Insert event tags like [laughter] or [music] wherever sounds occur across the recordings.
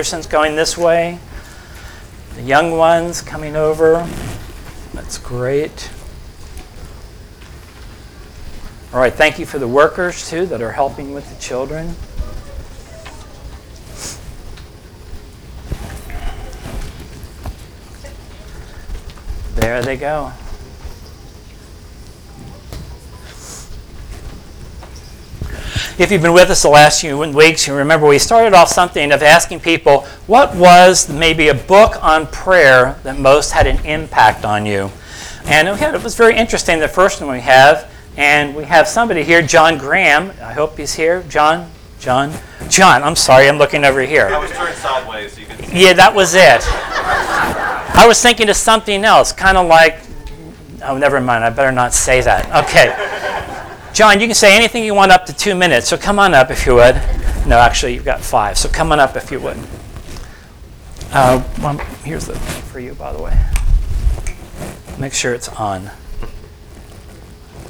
Going this way. The young ones coming over. That's great. All right, thank you for the workers too that are helping with the children. There they go. If you've been with us the last few weeks, you remember we started off something of asking people what was maybe a book on prayer that most had an impact on you. And it was very interesting, the first one we have. And we have somebody here, John Graham. I hope he's here. John? John? John, I'm sorry, I'm looking over here. I was turned sideways so you can see. Yeah, that was it. I was thinking of something else, kind of like, oh, never mind, I better not say that. Okay. John, you can say anything you want up to two minutes, so come on up if you would. No, actually, you've got five, so come on up if you would. Uh, well, here's the for you, by the way. Make sure it's on.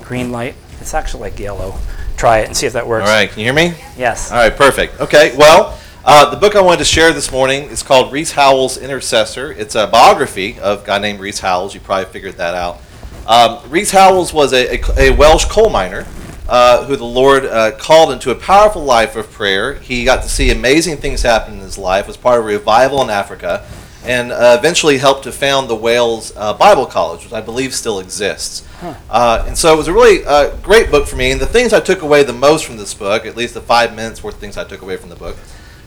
Green light. It's actually like yellow. Try it and see if that works. All right, can you hear me? Yes. All right, perfect. Okay, well, uh, the book I wanted to share this morning is called Rees Howells Intercessor. It's a biography of a guy named Rees Howells. You probably figured that out. Um, Rees Howells was a, a, a Welsh coal miner uh, who the Lord uh, called into a powerful life of prayer. He got to see amazing things happen in his life, was part of a revival in Africa, and uh, eventually helped to found the Wales uh, Bible College, which I believe still exists. Uh, and so it was a really uh, great book for me. And the things I took away the most from this book, at least the five minutes worth of things I took away from the book,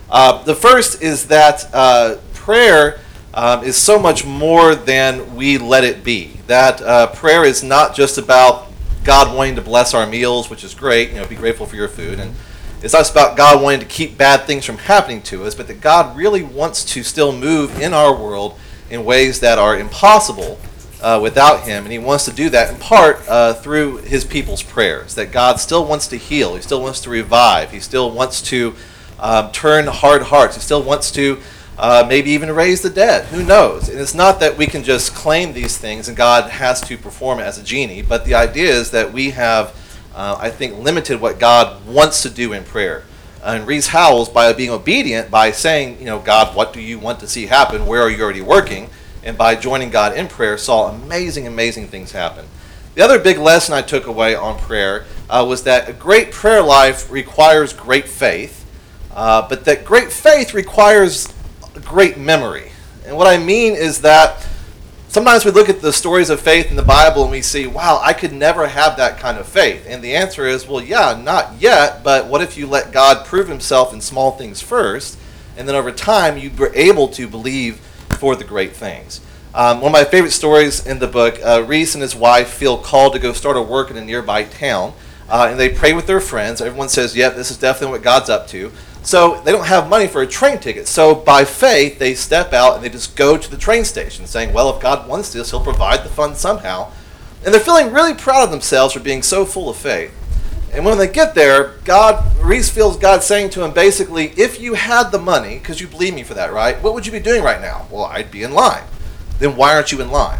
uh, the first is that uh, prayer um, is so much more than we let it be. That uh, prayer is not just about God wanting to bless our meals, which is great. You know, be grateful for your food, and it's not just about God wanting to keep bad things from happening to us, but that God really wants to still move in our world in ways that are impossible uh, without Him, and He wants to do that in part uh, through His people's prayers. That God still wants to heal, He still wants to revive, He still wants to um, turn hard hearts, He still wants to uh, maybe even raise the dead. Who knows? And it's not that we can just claim these things and God has to perform it as a genie, but the idea is that we have, uh, I think, limited what God wants to do in prayer. And Rees Howells, by being obedient, by saying, you know, God, what do you want to see happen? Where are you already working? And by joining God in prayer, saw amazing, amazing things happen. The other big lesson I took away on prayer uh, was that a great prayer life requires great faith, uh, but that great faith requires great memory. And what I mean is that sometimes we look at the stories of faith in the Bible and we see, wow, I could never have that kind of faith. And the answer is, well, yeah, not yet, but what if you let God prove himself in small things first, and then over time you were able to believe for the great things? Um, one of my favorite stories in the book, uh, Rees and his wife feel called to go start a work in a nearby town, uh, and they pray with their friends. Everyone says, yep, this is definitely what God's up to. So they don't have money for a train ticket. So by faith, they step out and they just go to the train station saying, well, if God wants this, he'll provide the funds somehow. And they're feeling really proud of themselves for being so full of faith. And when they get there, God, Rees feels God saying to him basically, if you had the money, because you believe me for that, right? What would you be doing right now? Well, I'd be in line. Then why aren't you in line?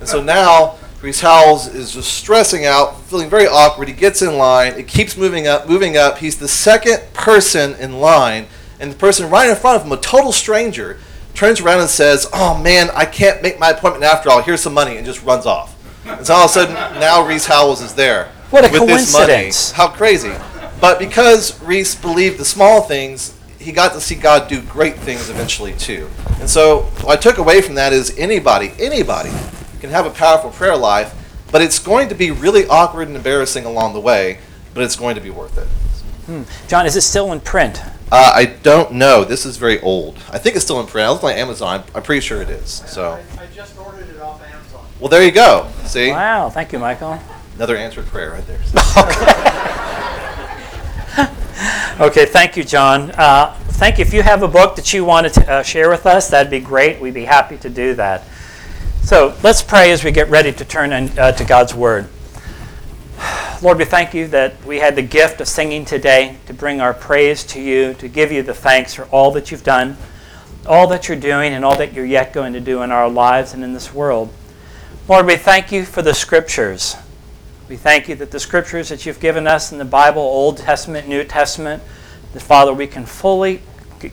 And so now Rees Howells is just stressing out, feeling very awkward. He gets in line. It keeps moving up, moving up. He's the second person in line, and the person right in front of him, a total stranger, turns around and says, "Oh man, I can't make my appointment after all. Here's some money," and just runs off. And so all of a sudden, now Rees Howells is there What a with this money. How crazy! But because Rees believed the small things, he got to see God do great things eventually too. And so what I took away from that is anybody, anybody can have a powerful prayer life, but it's going to be really awkward and embarrassing along the way, but it's going to be worth it. John, is it still in print? Uh, I don't know. This is very old. I think it's still in print. I looked on Amazon. I'm pretty sure it is. So, I, I just ordered it off Amazon. well, there you go. See, Wow, thank you, Michael. another answered prayer right there. [laughs] Okay, thank you, John. Uh, thank you. If you have a book that you want to uh, share with us, that'd be great. We'd be happy to do that. So let's pray as we get ready to turn in, uh, to God's Word. Lord, we thank you that we had the gift of singing today to bring our praise to you, to give you the thanks for all that you've done, all that you're doing, and all that you're yet going to do in our lives and in this world. Lord, we thank you for the Scriptures. We thank you that the Scriptures that you've given us in the Bible, Old Testament, New Testament, that Father, we can fully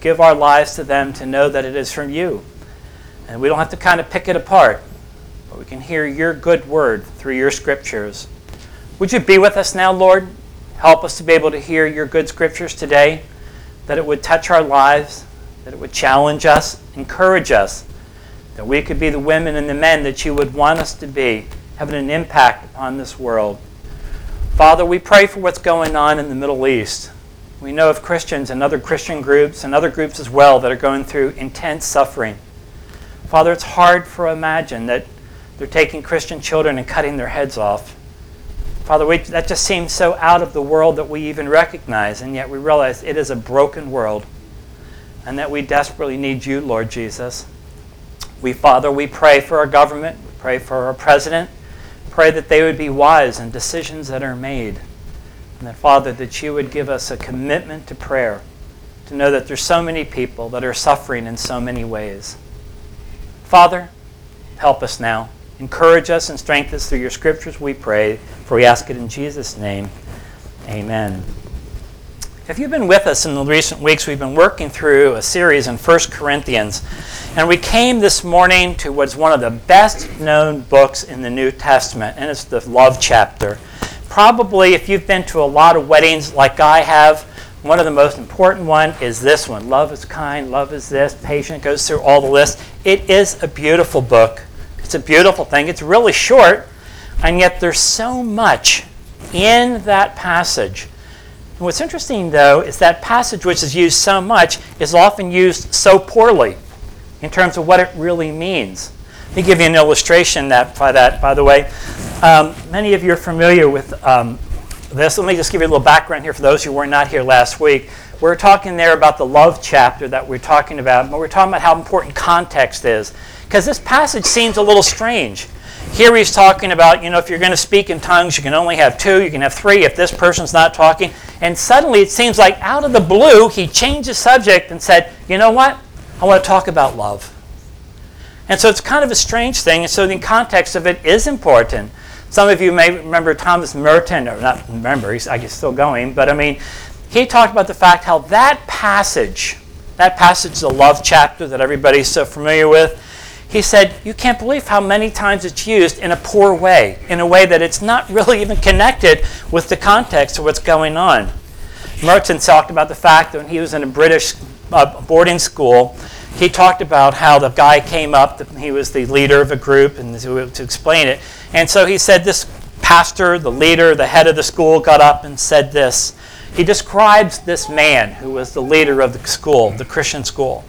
give our lives to them to know that it is from you. And we don't have to kind of pick it apart, but we can hear your good word through your scriptures. Would you be with us now, Lord? Help us to be able to hear your good scriptures today, that it would touch our lives, that it would challenge us, encourage us, that we could be the women and the men that you would want us to be, having an impact upon this world. Father, we pray for what's going on in the Middle East. We know of Christians and other Christian groups and other groups as well that are going through intense suffering. Father, it's hard for imagine that they're taking Christian children and cutting their heads off. Father, we, that just seems so out of the world that we even recognize, and yet we realize it is a broken world and that we desperately need you, Lord Jesus. We, Father, we pray for our government, we pray for our president, pray that they would be wise in decisions that are made. And that, Father, that you would give us a commitment to prayer, to know that there's so many people that are suffering in so many ways. Father, help us now. Encourage us and strengthen us through your scriptures, we pray, for we ask it in Jesus' name. Amen. If you've been with us in the recent weeks, we've been working through a series in 1 Corinthians. And we came this morning to what's one of the best known books in the New Testament, and it's the love chapter. Probably, if you've been to a lot of weddings like I have, one of the most important one is this one. Love is kind, love is this, patient, goes through all the list. It is a beautiful book. It's a beautiful thing. It's really short, and yet there's so much in that passage and what's interesting, though, is that passage which is used so much is often used so poorly in terms of what it really means. Let me give you an illustration that by that, by the way. Um, many of you are familiar with um, this. Let me just give you a little background here for those who were not here last week. We are talking there about the love chapter that we're talking about, but we're talking about how important context is. Because this passage seems a little strange. Here he's talking about, you know, if you're going to speak in tongues, you can only have two, you can have three if this person's not talking. And suddenly it seems like out of the blue, he changed the subject and said, you know what? I want to talk about love. And so it's kind of a strange thing. And so the context of it is important. Some of you may remember Thomas Merton, or not remember, he's I guess still going, but I mean, he talked about the fact how that passage, that passage, the love chapter that everybody's so familiar with, he said, You can't believe how many times it's used in a poor way, in a way that it's not really even connected with the context of what's going on. Merton talked about the fact that when he was in a British uh, boarding school, he talked about how the guy came up, he was the leader of a group, and to, to explain it. And so he said, This pastor, the leader, the head of the school, got up and said this. He describes this man who was the leader of the school, the Christian school.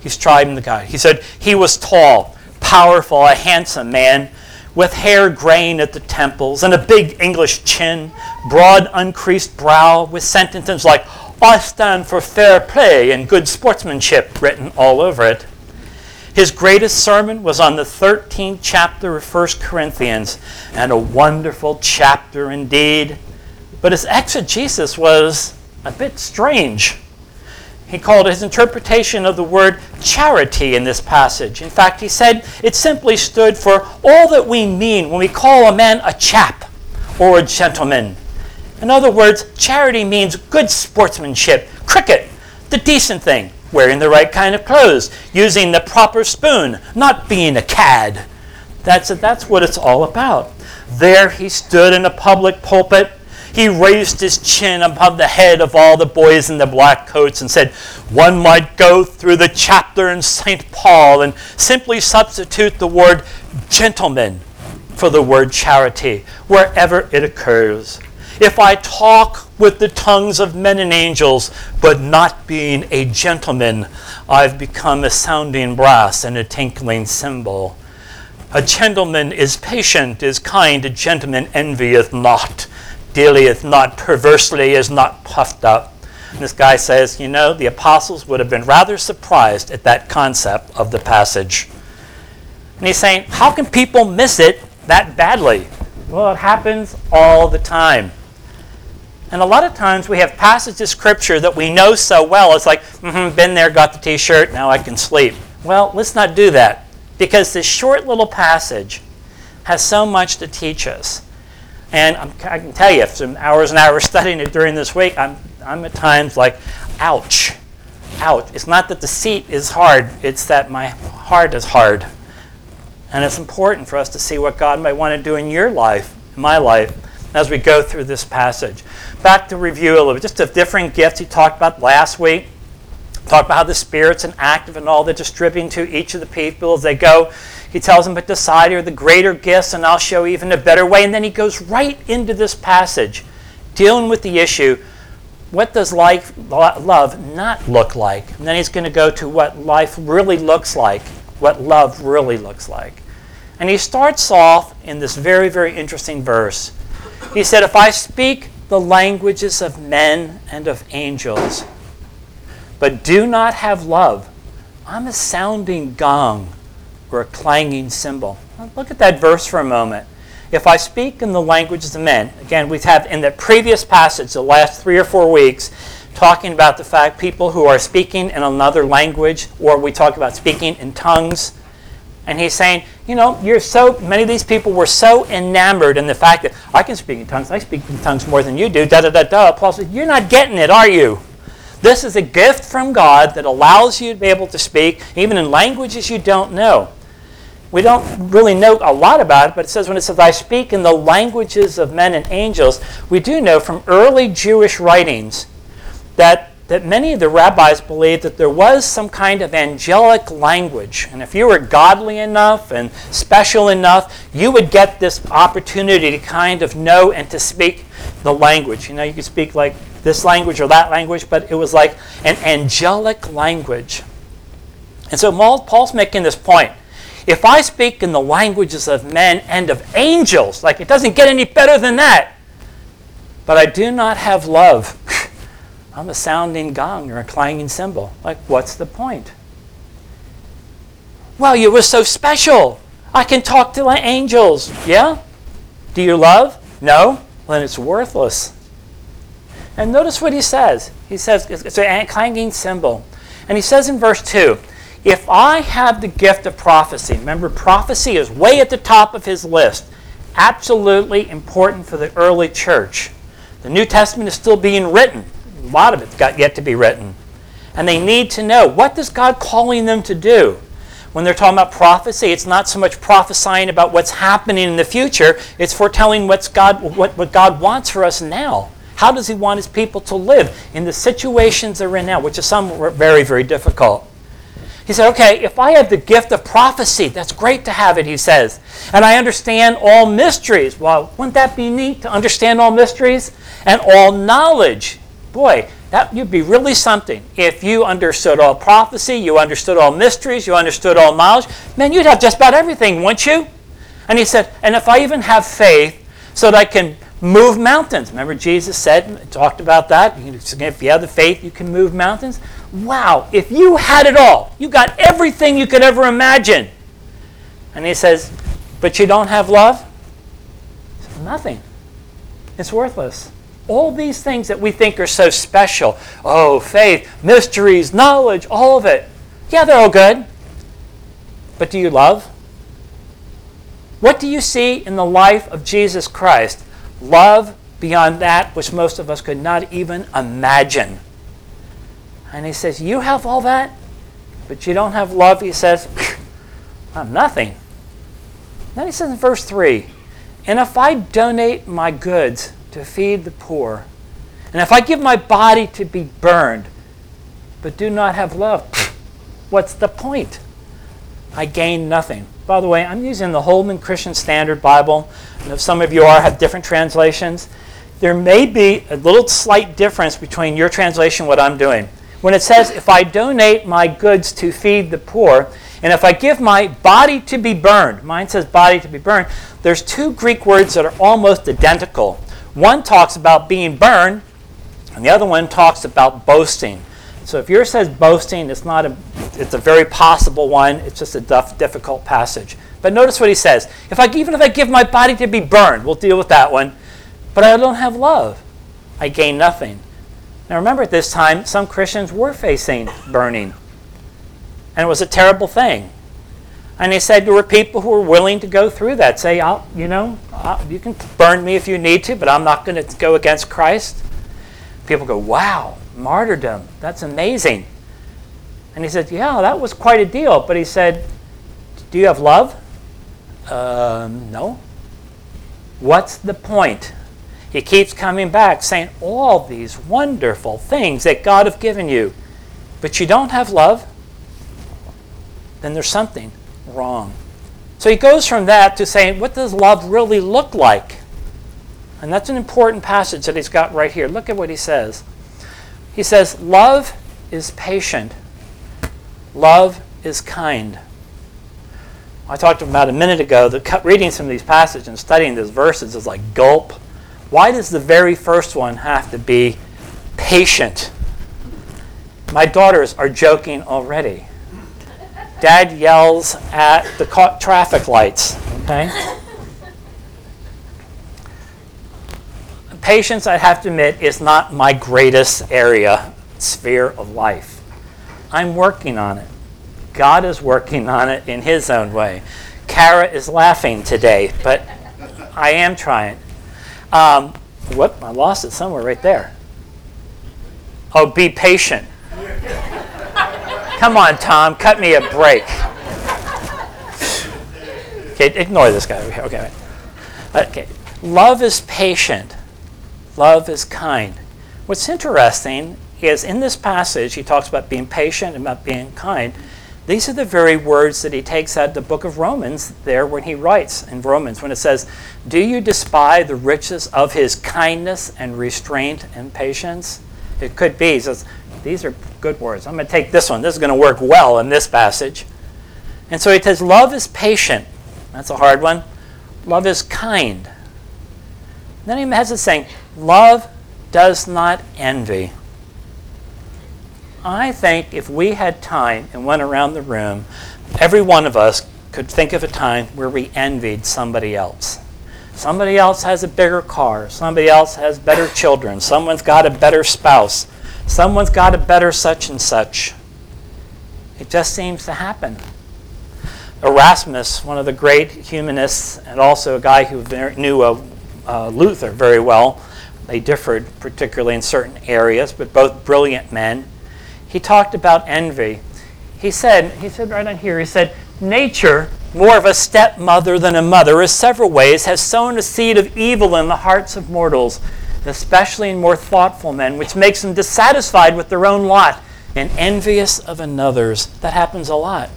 He's trying the guy. He said, He was tall, powerful, a handsome man, with hair graying at the temples and a big English chin, broad, uncreased brow, with sentences like, I stand for fair play and good sportsmanship written all over it. His greatest sermon was on the 13th chapter of 1 Corinthians, and a wonderful chapter indeed. But his exegesis was a bit strange he called his interpretation of the word charity in this passage. In fact, he said it simply stood for all that we mean when we call a man a chap or a gentleman. In other words, charity means good sportsmanship, cricket, the decent thing, wearing the right kind of clothes, using the proper spoon, not being a cad. That's, that's what it's all about. There he stood in a public pulpit he raised his chin above the head of all the boys in the black coats and said, One might go through the chapter in St. Paul and simply substitute the word gentleman for the word charity wherever it occurs. If I talk with the tongues of men and angels, but not being a gentleman, I've become a sounding brass and a tinkling cymbal. A gentleman is patient, is kind, a gentleman envieth not dealeth not perversely, is not puffed up. And this guy says, you know, the apostles would have been rather surprised at that concept of the passage. And he's saying, how can people miss it that badly? Well, it happens all the time. And a lot of times we have passages of scripture that we know so well, it's like, mm-hmm, been there, got the t shirt, now I can sleep. Well, let's not do that because this short little passage has so much to teach us. And I'm, i can tell you, some hours and hours [laughs] studying it during this week, I'm, I'm at times like, ouch. ouch. It's not that the seat is hard, it's that my heart is hard. And it's important for us to see what God might want to do in your life, in my life, as we go through this passage. Back to review a little bit, just the different gifts he talked about last week. Talked about how the Spirit's an active and all they're distributing to each of the people as they go. He tells them, but decide are the greater gifts, and I'll show even a better way. And then he goes right into this passage, dealing with the issue what does life, love not look like? And then he's going to go to what life really looks like, what love really looks like. And he starts off in this very, very interesting verse. He said, If I speak the languages of men and of angels, but do not have love, I'm a sounding gong or a clanging cymbal. look at that verse for a moment. If I speak in the languages of men, again, we have in the previous passage, the last three or four weeks, talking about the fact people who are speaking in another language, or we talk about speaking in tongues. And he's saying, you know, you're so many of these people were so enamored in the fact that I can speak in tongues, I speak in tongues more than you do, da da da da. Paul says, You're not getting it, are you? This is a gift from God that allows you to be able to speak, even in languages you don't know we don't really know a lot about it, but it says when it says, I speak in the languages of men and angels, we do know from early Jewish writings that, that many of the rabbis believed that there was some kind of angelic language. And if you were godly enough and special enough, you would get this opportunity to kind of know and to speak the language. You know, you could speak like this language or that language, but it was like an angelic language. And so Paul's making this point if I speak in the languages of men and of angels, like it doesn't get any better than that, but I do not have love, I'm a sounding gong or a clanging cymbal. Like, what's the point? Well, you were so special. I can talk to the angels. Yeah? Do you love? No? Then it's worthless. And notice what he says. He says it's a clanging cymbal. And he says in verse 2 if I have the gift of prophecy, remember, prophecy is way at the top of his list, absolutely important for the early church. The New Testament is still being written. A lot of it's got yet to be written. And they need to know what is God calling them to do? When they're talking about prophecy, it's not so much prophesying about what's happening in the future, it's foretelling what's God, what, what God wants for us now. How does He want His people to live in the situations they're in now, which are some very, very difficult. He said, okay, if I have the gift of prophecy, that's great to have it, he says. And I understand all mysteries. Well, wouldn't that be neat to understand all mysteries? And all knowledge. Boy, that would be really something. If you understood all prophecy, you understood all mysteries, you understood all knowledge, man, you'd have just about everything, wouldn't you? And he said, and if I even have faith so that I can move mountains. Remember, Jesus said, talked about that. If you have the faith, you can move mountains. Wow, if you had it all, you got everything you could ever imagine. And he says, But you don't have love? Nothing. It's worthless. All these things that we think are so special oh, faith, mysteries, knowledge, all of it. Yeah, they're all good. But do you love? What do you see in the life of Jesus Christ? Love beyond that which most of us could not even imagine. And he says, You have all that, but you don't have love. He says, [laughs] I'm nothing. Then he says in verse 3 And if I donate my goods to feed the poor, and if I give my body to be burned, but do not have love, what's the point? I gain nothing. By the way, I'm using the Holman Christian Standard Bible. And if some of you are have different translations, there may be a little slight difference between your translation and what I'm doing. When it says, if I donate my goods to feed the poor, and if I give my body to be burned, mine says body to be burned, there's two Greek words that are almost identical. One talks about being burned, and the other one talks about boasting. So if yours says boasting, it's not a, it's a very possible one. It's just a difficult passage. But notice what he says. If I even if I give my body to be burned, we'll deal with that one. But I don't have love, I gain nothing. Now remember, at this time, some Christians were facing burning, and it was a terrible thing. And he said there were people who were willing to go through that. Say, I'll, you know, I'll, you can burn me if you need to, but I'm not going to go against Christ. People go, wow, martyrdom, that's amazing. And he said, Yeah, that was quite a deal. But he said, Do you have love? Um, no. What's the point? He keeps coming back saying all these wonderful things that God have given you, but you don't have love, then there's something wrong. So he goes from that to saying, what does love really look like? And that's an important passage that he's got right here. Look at what he says. He says, Love is patient, love is kind. I talked about a minute ago that reading some of these passages and studying these verses is like gulp. Why does the very first one have to be patient? My daughters are joking already. Dad yells at the traffic lights, okay? Patience, I have to admit, is not my greatest area, sphere of life. I'm working on it. God is working on it in His own way. Kara is laughing today, but I am trying. Um, whoop, I lost it somewhere right there. Oh, be patient. Come on, Tom, cut me a break. Okay, ignore this guy. Okay. Okay. Love is patient. Love is kind. What's interesting is in this passage, he talks about being patient and about being kind. These are the very words that he takes out of the book of Romans there when he writes in Romans, when it says, Do you despise the riches of his kindness and restraint and patience? It could be. He says, These are good words. I'm going to take this one. This is going to work well in this passage. And so he says, Love is patient. That's a hard one. Love is kind. then he has it saying, Love does not envy. I think if we had time and went around the room, every one of us could think of a time where we envied somebody else. Somebody else has a bigger car. Somebody else has better children. Someone's got a better spouse. Someone's got a better such and such. It just seems to happen. Erasmus, one of the great humanists, and also a guy who knew uh, uh, Luther very well, they differed particularly in certain areas, but both brilliant men he talked about envy. He said, he said right on here, he said, nature, more of a stepmother than a mother, in several ways has sown a seed of evil in the hearts of mortals, especially in more thoughtful men, which makes them dissatisfied with their own lot and envious of another's. That happens a lot.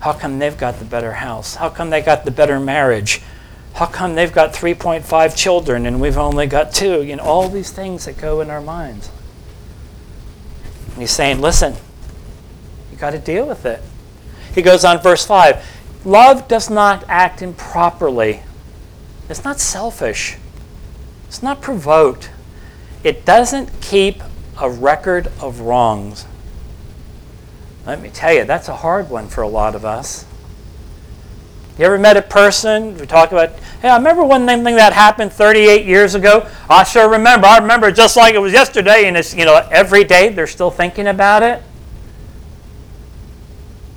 How come they've got the better house? How come they got the better marriage? How come they've got 3.5 children and we've only got two? You know, all these things that go in our minds. And he's saying, listen, you got to deal with it. He goes on, verse 5 Love does not act improperly, it's not selfish, it's not provoked, it doesn't keep a record of wrongs. Let me tell you, that's a hard one for a lot of us. You ever met a person, we talk about, hey, I remember one thing that happened 38 years ago. I sure remember. I remember just like it was yesterday, and it's, you know, every day they're still thinking about it.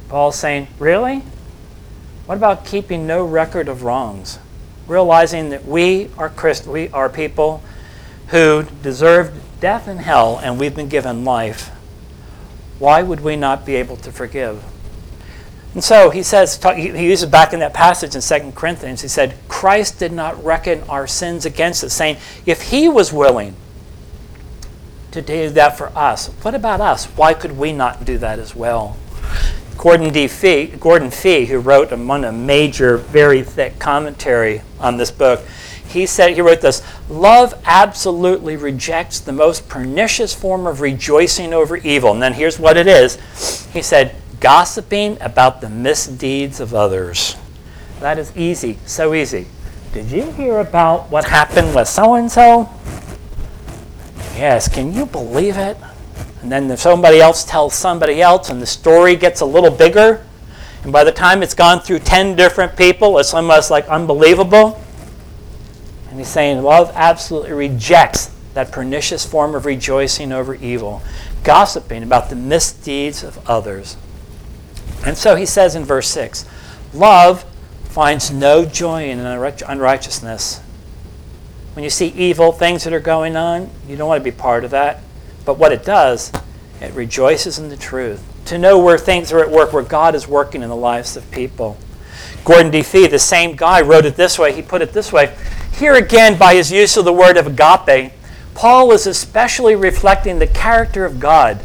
Paul's saying, really? What about keeping no record of wrongs? Realizing that we are Christ, we are people who deserved death and hell, and we've been given life. Why would we not be able to forgive? And so he says, he uses back in that passage in 2 Corinthians, he said, Christ did not reckon our sins against us, saying, if he was willing to do that for us, what about us? Why could we not do that as well? Gordon, D. Fee, Gordon Fee, who wrote a, a major, very thick commentary on this book, he said he wrote this love absolutely rejects the most pernicious form of rejoicing over evil and then here's what it is he said gossiping about the misdeeds of others. That is easy, so easy. Did you hear about what happened with so and so? Yes, can you believe it? And then if somebody else tells somebody else, and the story gets a little bigger, and by the time it's gone through 10 different people, it's almost like unbelievable. And he's saying love absolutely rejects that pernicious form of rejoicing over evil, gossiping about the misdeeds of others. And so he says in verse 6 Love finds no joy in unrighteousness. When you see evil things that are going on, you don't want to be part of that. But what it does It rejoices in the truth. To know where things are at work, where God is working in the lives of people. Gordon D. Fee, the same guy, wrote it this way. He put it this way. Here again, by his use of the word of agape, Paul is especially reflecting the character of God,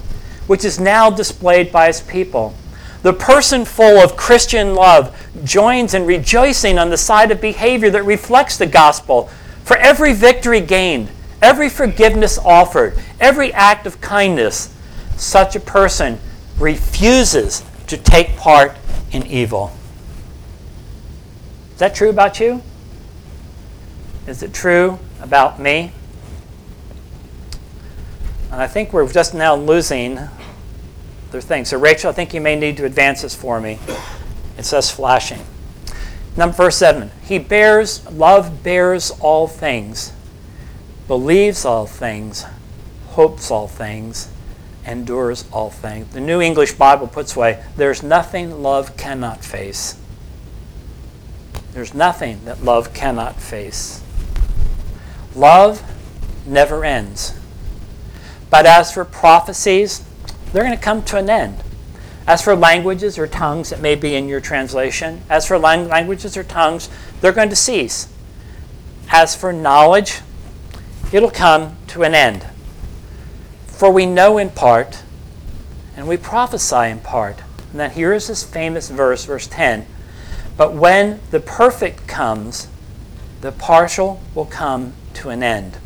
which is now displayed by his people. The person full of Christian love joins in rejoicing on the side of behavior that reflects the gospel. For every victory gained, every forgiveness offered, every act of kindness, such a person refuses to take part in evil. Is that true about you? Is it true about me? And I think we're just now losing their thing. So, Rachel, I think you may need to advance this for me. It says flashing. Number verse 7. He bears, love bears all things, believes all things, hopes all things, endures all things. The New English Bible puts away, there's nothing love cannot face. There's nothing that love cannot face. Love never ends. But as for prophecies, they're going to come to an end. As for languages or tongues, that may be in your translation. As for lang- languages or tongues, they're going to cease. As for knowledge, it'll come to an end. For we know in part, and we prophesy in part. And then here is this famous verse, verse 10. But when the perfect comes, the partial will come to an end.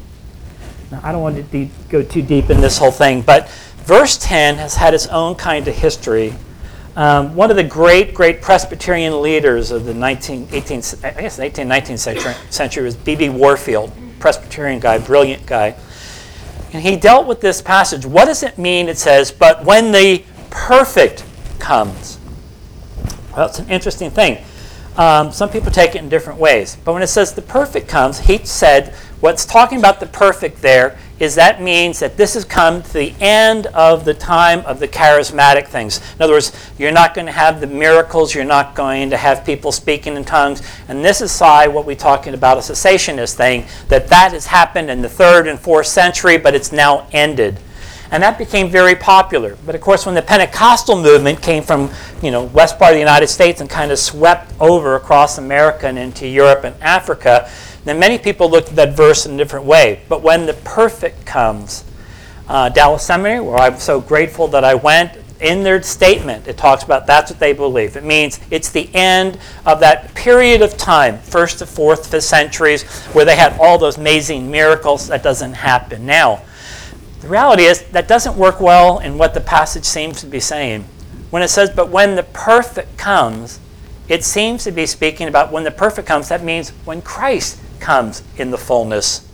Now, I don't want to de- go too deep in this whole thing, but verse 10 has had its own kind of history. Um, one of the great, great Presbyterian leaders of the 19, 18, I guess 18th, 19th century, century was B.B. Warfield, Presbyterian guy, brilliant guy. And he dealt with this passage. What does it mean? It says, but when the perfect comes. Well, it's an interesting thing. Um, some people take it in different ways. But when it says the perfect comes, he said what's talking about the perfect there is that means that this has come to the end of the time of the charismatic things. In other words, you're not going to have the miracles, you're not going to have people speaking in tongues. And this is why what we're talking about a cessationist thing, that that has happened in the third and fourth century, but it's now ended. And that became very popular. But of course, when the Pentecostal movement came from, you know, west part of the United States and kind of swept over across America and into Europe and Africa, then many people looked at that verse in a different way. But when the perfect comes, uh, Dallas Seminary, where I'm so grateful that I went, in their statement, it talks about that's what they believe. It means it's the end of that period of time, first to fourth, fifth centuries, where they had all those amazing miracles. That doesn't happen now. The reality is that doesn't work well in what the passage seems to be saying. When it says, but when the perfect comes, it seems to be speaking about when the perfect comes, that means when Christ comes in the fullness.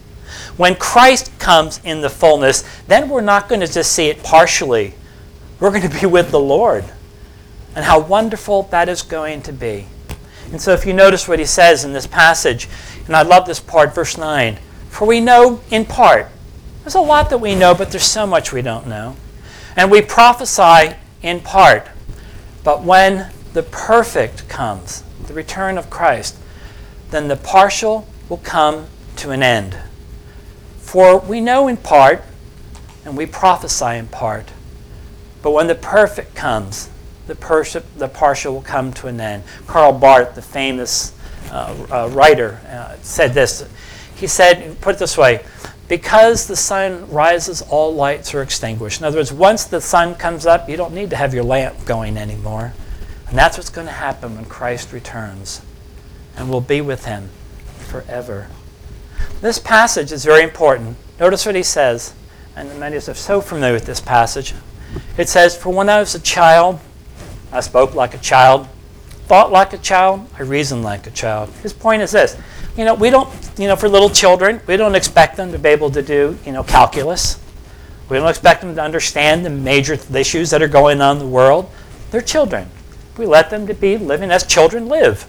When Christ comes in the fullness, then we're not going to just see it partially. We're going to be with the Lord. And how wonderful that is going to be. And so, if you notice what he says in this passage, and I love this part, verse 9 For we know in part, there's a lot that we know, but there's so much we don't know. And we prophesy in part. But when the perfect comes, the return of Christ, then the partial will come to an end. For we know in part, and we prophesy in part. But when the perfect comes, the, pers- the partial will come to an end. Karl Barth, the famous uh, uh, writer, uh, said this. He said, put it this way because the sun rises, all lights are extinguished. In other words, once the sun comes up, you don't need to have your lamp going anymore. And that's what's going to happen when Christ returns. And we'll be with him forever. This passage is very important. Notice what he says, and many of us are so familiar with this passage. It says, For when I was a child, I spoke like a child, thought like a child, I reasoned like a child. His point is this you know, we don't, you know, for little children, we don't expect them to be able to do, you know, calculus. We don't expect them to understand the major issues that are going on in the world. They're children. We let them to be living as children live.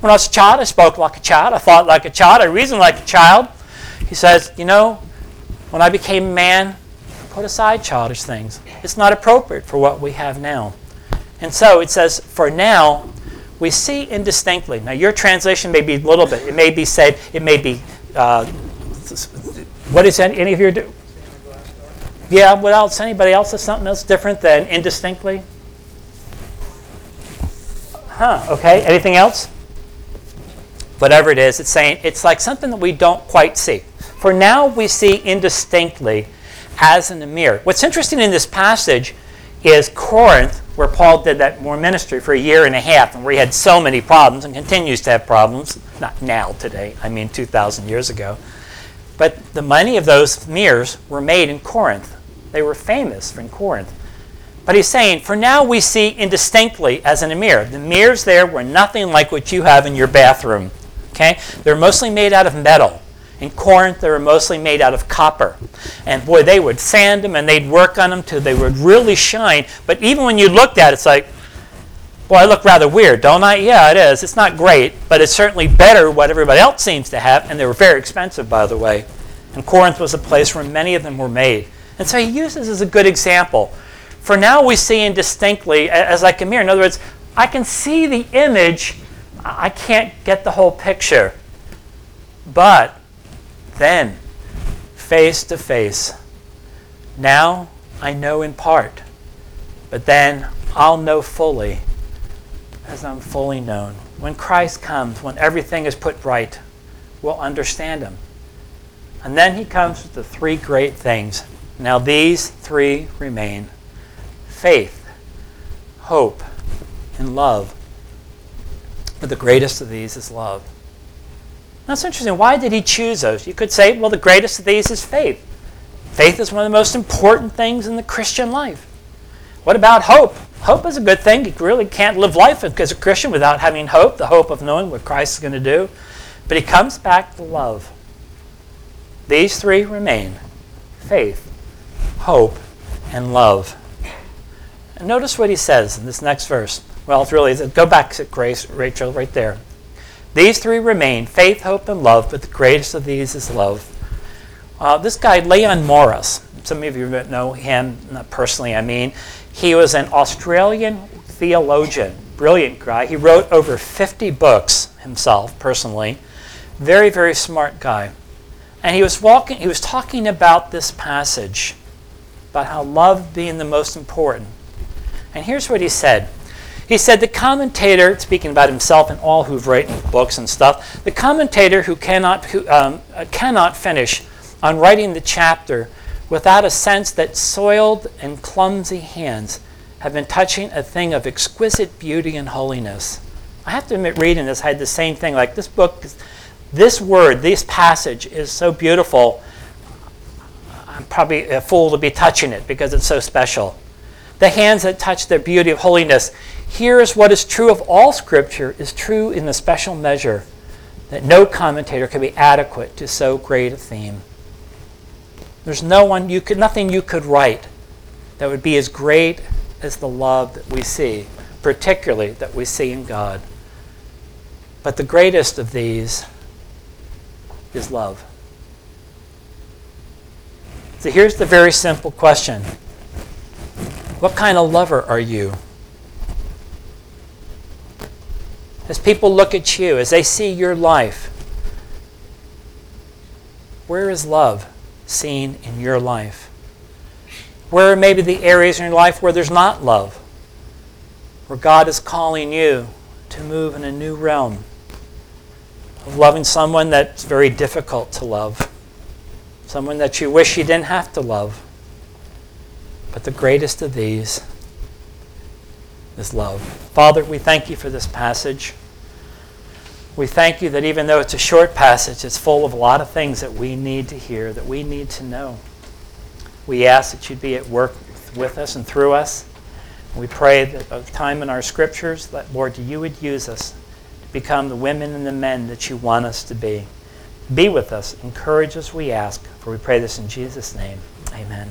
When I was a child, I spoke like a child. I thought like a child. I reasoned like a child. He says, you know, when I became a man, put aside childish things. It's not appropriate for what we have now. And so it says, for now, we see indistinctly. Now, your translation may be a little bit. It may be said, it may be, uh, what is any of your, do? Yeah, what else? Anybody else have something else different than indistinctly? Huh, okay. Anything else? Whatever it is, it's saying it's like something that we don't quite see. For now, we see indistinctly as in a mirror. What's interesting in this passage is Corinth, where Paul did that more ministry for a year and a half, and where he had so many problems and continues to have problems. Not now, today, I mean 2,000 years ago. But the many of those mirrors were made in Corinth. They were famous in Corinth. But he's saying, for now we see indistinctly as in a mirror. The mirrors there were nothing like what you have in your bathroom. Okay? They're mostly made out of metal. In Corinth, they were mostly made out of copper. And boy, they would sand them and they'd work on them till they would really shine. But even when you looked at it, it's like, boy, I look rather weird, don't I? Yeah, it is. It's not great, but it's certainly better what everybody else seems to have. And they were very expensive, by the way. And Corinth was a place where many of them were made. And so he uses as a good example. For now, we see indistinctly as like a mirror. In other words, I can see the image, I can't get the whole picture. But then, face to face, now I know in part, but then I'll know fully as I'm fully known. When Christ comes, when everything is put right, we'll understand him. And then he comes with the three great things. Now these three remain faith, hope, and love. But the greatest of these is love. That's interesting. Why did he choose those? You could say, well, the greatest of these is faith. Faith is one of the most important things in the Christian life. What about hope? Hope is a good thing. You really can't live life as a Christian without having hope, the hope of knowing what Christ is going to do. But he comes back to love. These three remain faith, hope, and love. And notice what he says in this next verse. Well, it's really, go back to Grace, Rachel, right there. These three remain faith, hope, and love, but the greatest of these is love. Uh, this guy, Leon Morris, some of you know him, personally, I mean, he was an Australian theologian, brilliant guy. He wrote over 50 books himself, personally. Very, very smart guy. And he was walking, he was talking about this passage, about how love being the most important. And here's what he said. He said the commentator, speaking about himself and all who've written books and stuff, the commentator who cannot, who, um, cannot finish on writing the chapter without a sense that soiled and clumsy hands have been touching a thing of exquisite beauty and holiness. I have to admit, reading this, I had the same thing. Like this book, this word, this passage is so beautiful. I'm probably a fool to be touching it because it's so special. The hands that touch the beauty of holiness. Here is what is true of all Scripture is true in the special measure that no commentator can be adequate to so great a theme. There's no one you could nothing you could write that would be as great as the love that we see, particularly that we see in God. But the greatest of these is love. So here's the very simple question What kind of lover are you? As people look at you, as they see your life, where is love seen in your life? Where are maybe the areas in your life where there's not love? Where God is calling you to move in a new realm of loving someone that's very difficult to love, someone that you wish you didn't have to love. But the greatest of these is love. Father, we thank you for this passage. We thank you that even though it's a short passage, it's full of a lot of things that we need to hear, that we need to know. We ask that you'd be at work with us and through us. We pray that of time in our scriptures, that, Lord, you would use us to become the women and the men that you want us to be. Be with us. Encourage us, we ask. For we pray this in Jesus' name. Amen.